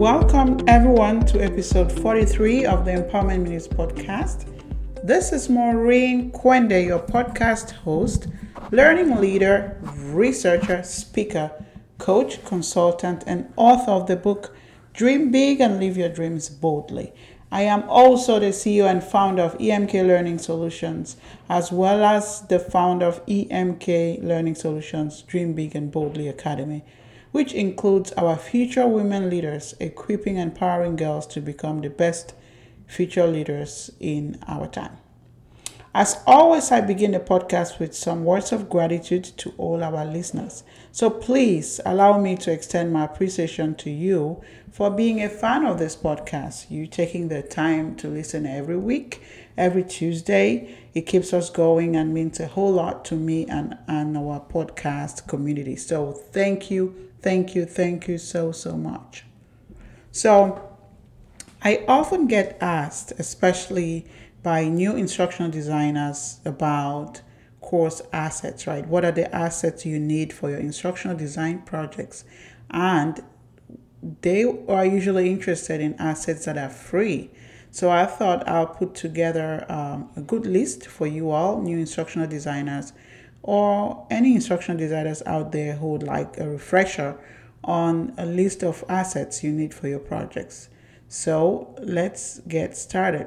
Welcome everyone to episode 43 of the Empowerment Minutes podcast. This is Maureen Quende, your podcast host, learning leader, researcher, speaker, coach, consultant, and author of the book Dream Big and Live Your Dreams Boldly. I am also the CEO and founder of EMK Learning Solutions, as well as the founder of EMK Learning Solutions Dream Big and Boldly Academy, which includes our future women leaders, equipping and empowering girls to become the best future leaders in our time. As always, I begin the podcast with some words of gratitude to all our listeners. So please allow me to extend my appreciation to you for being a fan of this podcast. You taking the time to listen every week, every Tuesday. It keeps us going and means a whole lot to me and, and our podcast community. So thank you, thank you, thank you so, so much. So I often get asked, especially by new instructional designers about course assets, right? What are the assets you need for your instructional design projects? And they are usually interested in assets that are free. So I thought I'll put together um, a good list for you all, new instructional designers, or any instruction designers out there who would like a refresher on a list of assets you need for your projects. So let's get started.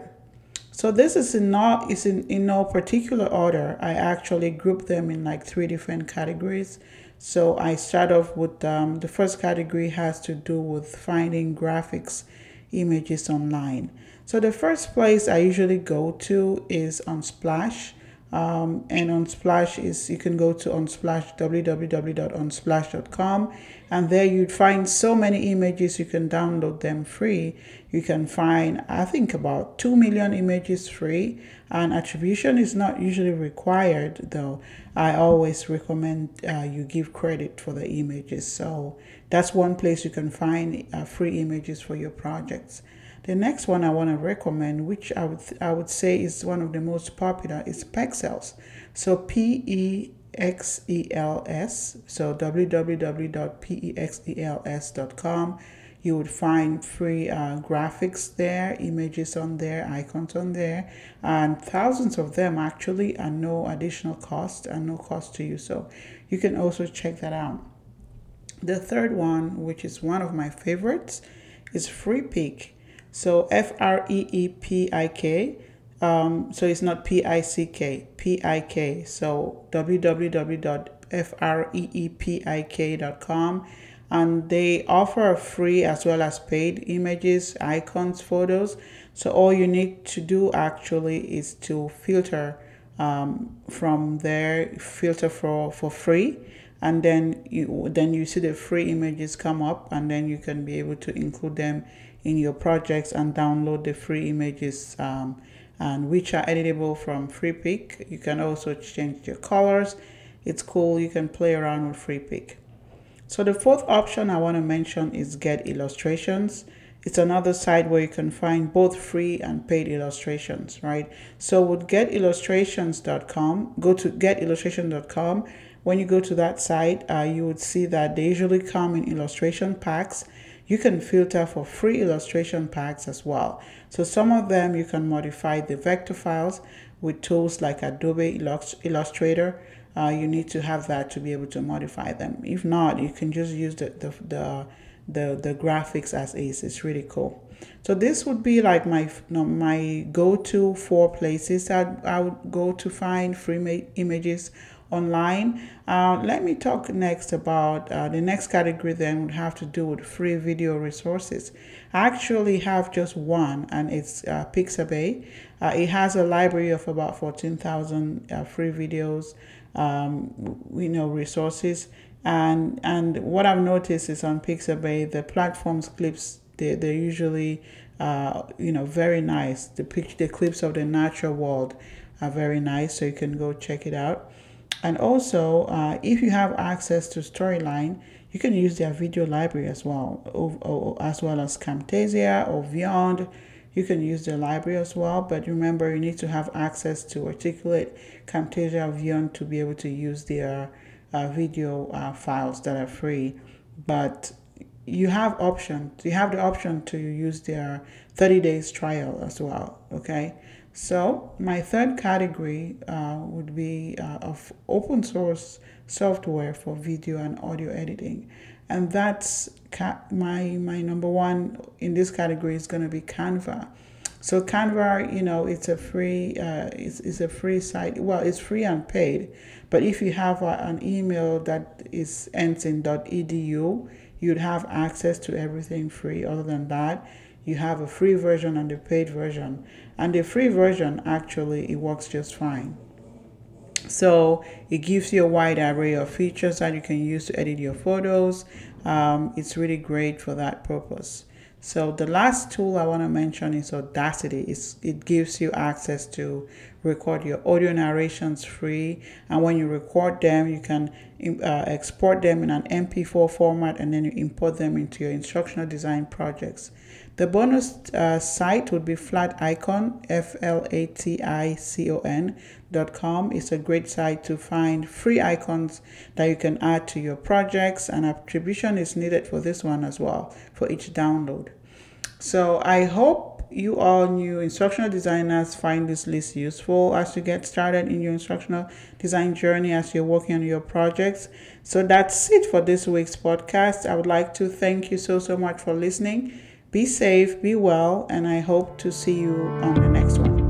So this is in no is in, in no particular order. I actually group them in like three different categories. So I start off with um, the first category has to do with finding graphics images online. So the first place I usually go to is Unsplash. Um, and Unsplash is you can go to Unsplash www.unsplash.com and there you'd find so many images you can download them free. You can find I think about 2 million images free and attribution is not usually required though. I always recommend uh, you give credit for the images. So that's one place you can find uh, free images for your projects. The next one I want to recommend, which I would I would say is one of the most popular, is Pexels. So P E X E L S. So www.pexels.com. You would find free uh, graphics there, images on there, icons on there, and thousands of them actually, and no additional cost and no cost to you. So you can also check that out. The third one, which is one of my favorites, is Freepik. So F R E E P I K. Um, so it's not P I C K, P I K. So www.freepik.com. And they offer free as well as paid images, icons, photos. So all you need to do actually is to filter um, from there, filter for, for free and then you then you see the free images come up and then you can be able to include them in your projects and download the free images um, and which are editable from Freepik. You can also change your colors. It's cool. You can play around with Freepik. So the fourth option I want to mention is Get Illustrations. It's another site where you can find both free and paid illustrations, right? So with getillustrations.com, go to getillustration.com. When you go to that site, uh, you would see that they usually come in illustration packs you can filter for free illustration packs as well. So some of them you can modify the vector files with tools like Adobe Illustrator. Uh, you need to have that to be able to modify them. If not, you can just use the, the, the, the, the graphics as is. It's really cool. So this would be like my my go-to four places that I would go to find free images online. Uh, let me talk next about uh, the next category then would have to do with free video resources. I actually have just one and it's uh, Pixabay. Uh, it has a library of about 14,000 uh, free videos, um, you know, resources. And, and what I've noticed is on Pixabay, the platform's clips, they, they're usually, uh, you know, very nice. The, picture, the clips of the natural world are very nice, so you can go check it out. And also, uh, if you have access to Storyline, you can use their video library as well, as well as Camtasia or Vyond. You can use their library as well, but remember you need to have access to Articulate, Camtasia, or Vyond to be able to use their uh, video uh, files that are free. But you have options. You have the option to use their 30 days trial as well. Okay. So my third category uh, would be uh, of open source software for video and audio editing, and that's ca- my my number one in this category is going to be Canva. So Canva, you know, it's a free uh, it's, it's a free site. Well, it's free and paid, but if you have a, an email that is ends in .edu, you'd have access to everything free. Other than that, you have a free version and a paid version, and the free version actually it works just fine. So it gives you a wide array of features that you can use to edit your photos. Um, it's really great for that purpose. So the last tool I want to mention is Audacity. It's, it gives you access to record your audio narrations free, and when you record them, you can uh, export them in an MP4 format, and then you import them into your instructional design projects. The bonus uh, site would be Flaticon, F L A T I C O N dot com. It's a great site to find free icons that you can add to your projects, and attribution is needed for this one as well for each download. So I hope you all new instructional designers find this list useful as you get started in your instructional design journey as you're working on your projects. So that's it for this week's podcast. I would like to thank you so, so much for listening. Be safe, be well, and I hope to see you on the next one.